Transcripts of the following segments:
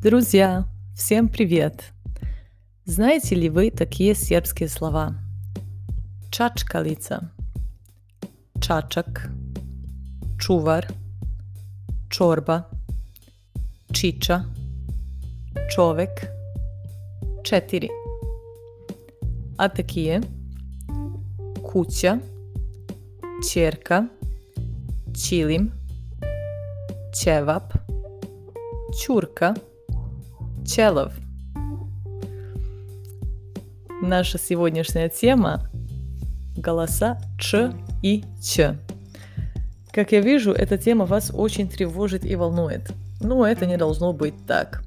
Друзья, всем привет! Знаете ли вы такие сербские слова? Чачкалица, чачак, чувар, чорба, чича, човек, четыре. А такие куча, черка, чилим, чевап, чурка – Челов. Наша сегодняшняя тема – голоса Ч и Ч. Как я вижу, эта тема вас очень тревожит и волнует. Но это не должно быть так.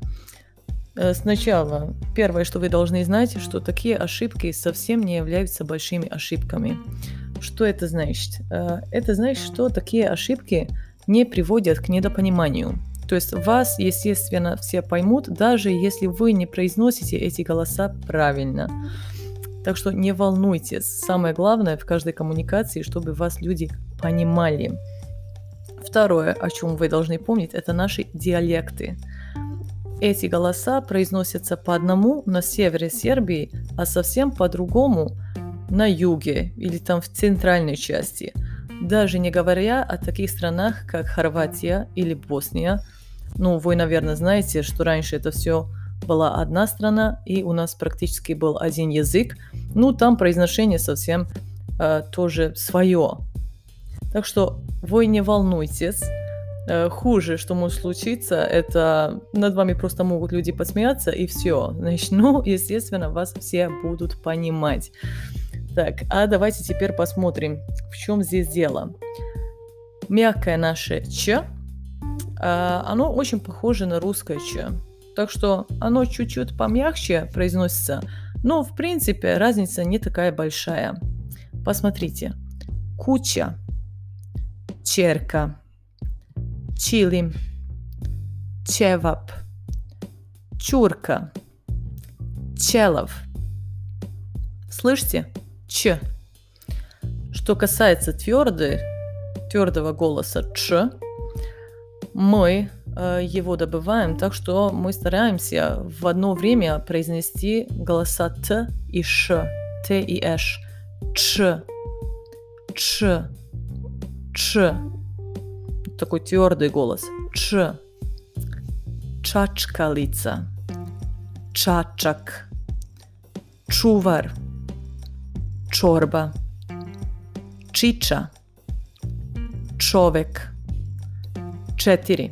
Э, сначала, первое, что вы должны знать, что такие ошибки совсем не являются большими ошибками. Что это значит? Э, это значит, что такие ошибки не приводят к недопониманию – то есть вас, естественно, все поймут, даже если вы не произносите эти голоса правильно. Так что не волнуйтесь. Самое главное в каждой коммуникации, чтобы вас люди понимали. Второе, о чем вы должны помнить, это наши диалекты. Эти голоса произносятся по одному на севере Сербии, а совсем по-другому на юге или там в центральной части. Даже не говоря о таких странах, как Хорватия или Босния – ну, вы, наверное, знаете, что раньше это все была одна страна, и у нас практически был один язык. Ну, там произношение совсем э, тоже свое. Так что вы не волнуйтесь. Э, хуже, что может случиться, это над вами просто могут люди посмеяться, и все. Значит, ну, естественно, вас все будут понимать. Так, а давайте теперь посмотрим, в чем здесь дело. Мягкое наше «ч» оно очень похоже на русское «ч». Так что оно чуть-чуть помягче произносится, но в принципе разница не такая большая. Посмотрите. Куча, черка, чили, чевап, чурка, челов. Слышите? Ч. Что касается твердой, твердого голоса Ч, мы э, его добываем так, что мы стараемся в одно время произнести голоса Т и Ш, Т и Ш, Ч, Ч, Ч. Такой твердый голос. Ч. Чачкалица. Чачак. Чувар. Чорба. Чича. Човек 4.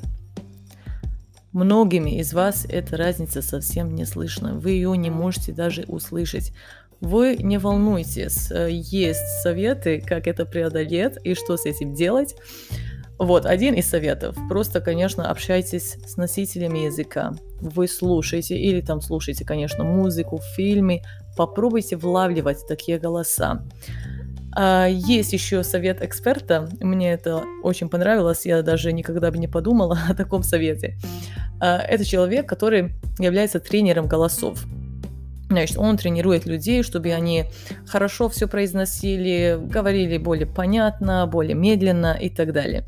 Многими из вас эта разница совсем не слышна. Вы ее не можете даже услышать. Вы не волнуйтесь, есть советы, как это преодолеть и что с этим делать. Вот, один из советов. Просто, конечно, общайтесь с носителями языка. Вы слушаете или там слушаете, конечно, музыку, фильмы. Попробуйте влавливать такие голоса. А, есть еще совет эксперта. Мне это очень понравилось. Я даже никогда бы не подумала о таком совете. А, это человек, который является тренером голосов. Значит, он тренирует людей, чтобы они хорошо все произносили, говорили более понятно, более медленно и так далее.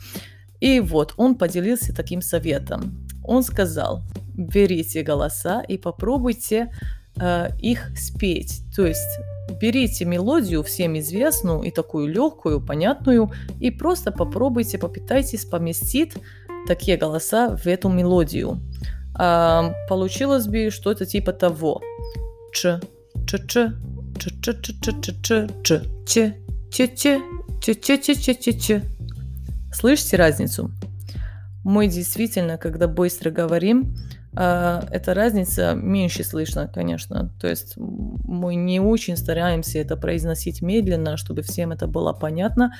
И вот он поделился таким советом. Он сказал, берите голоса и попробуйте э, их спеть. То есть берите мелодию всем известную и такую легкую, понятную, и просто попробуйте, попытайтесь поместить такие голоса в эту мелодию. А, получилось бы что-то типа того. Ч, ч, ч, ч, ч, ч, ч, ч, ч, ч, ч, ч, ч, ч, ч, ч, ч, ч, ч. Слышите разницу? Мы действительно, когда быстро говорим, а, эта разница меньше слышно, конечно. То есть мы не очень стараемся это произносить медленно, чтобы всем это было понятно.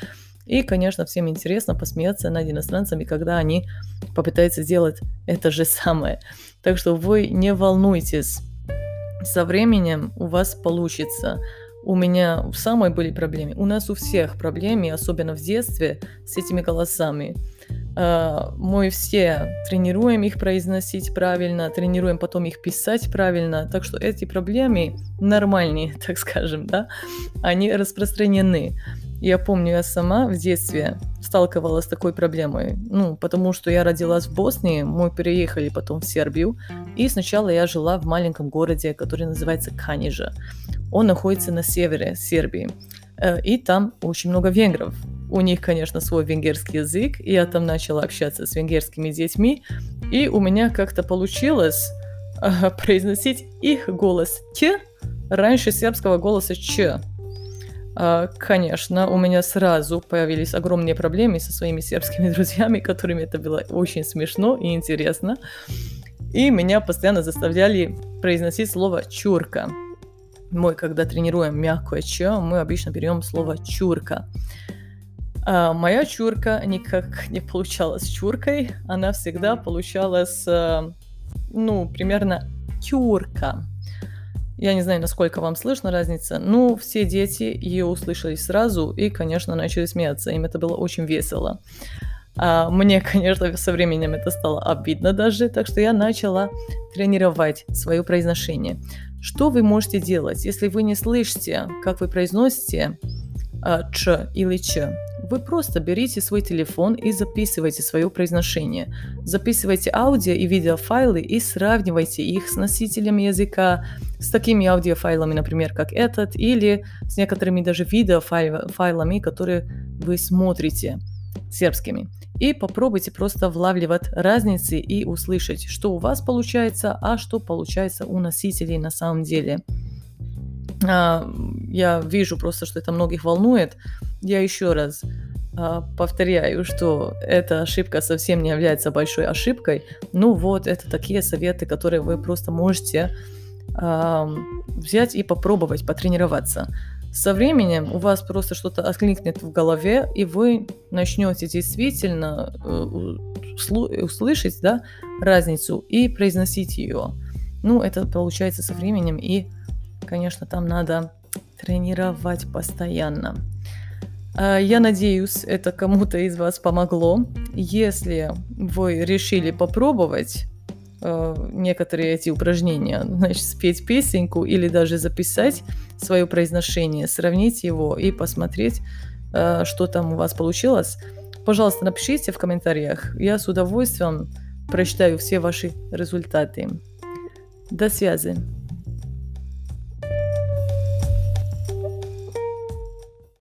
И, конечно, всем интересно посмеяться над иностранцами, когда они попытаются сделать это же самое. Так что вы не волнуйтесь. Со временем у вас получится. У меня в самой были проблемы. У нас у всех проблемы, особенно в детстве, с этими голосами. Мы все тренируем их произносить правильно, тренируем потом их писать правильно, так что эти проблемы нормальные, так скажем, да, они распространены. Я помню, я сама в детстве сталкивалась с такой проблемой. Ну, потому что я родилась в Боснии, мы переехали потом в Сербию, И сначала я жила в маленьком городе, который называется Канижа. Он находится на севере Сербии. Э, и там очень много венгров. У них, конечно, свой венгерский язык, и я там начала общаться с венгерскими детьми, и у меня как-то получилось э, произносить их голос «те» раньше сербского голоса «ч». Uh, конечно, у меня сразу появились огромные проблемы со своими сербскими друзьями, которыми это было очень смешно и интересно. И меня постоянно заставляли произносить слово «чурка». Мы, когда тренируем мягкое «ч», мы обычно берем слово «чурка». А моя чурка никак не получалась чуркой, она всегда получалась, э, ну, примерно тюрка. Я не знаю, насколько вам слышно разница, но все дети ее услышали сразу и, конечно, начали смеяться. Им это было очень весело. А мне, конечно, со временем это стало обидно даже, так что я начала тренировать свое произношение. Что вы можете делать, если вы не слышите, как вы произносите а, ч или ч? Вы просто берите свой телефон и записывайте свое произношение. Записывайте аудио и видеофайлы и сравнивайте их с носителем языка, с такими аудиофайлами, например, как этот, или с некоторыми даже видеофайлами, которые вы смотрите сербскими. И попробуйте просто влавливать разницы и услышать, что у вас получается, а что получается у носителей на самом деле. А, я вижу просто, что это многих волнует. Я еще раз а, повторяю, что эта ошибка совсем не является большой ошибкой. Ну вот, это такие советы, которые вы просто можете взять и попробовать потренироваться. Со временем у вас просто что-то откликнет в голове, и вы начнете действительно э, услышать да, разницу и произносить ее. Ну, это получается со временем, и, конечно, там надо тренировать постоянно. А, я надеюсь, это кому-то из вас помогло. Если вы решили попробовать, Э, некоторые эти упражнения, значит, спеть песенку или даже записать свое произношение, сравнить его и посмотреть, э, что там у вас получилось. Пожалуйста, напишите в комментариях. Я с удовольствием прочитаю все ваши результаты. До связи.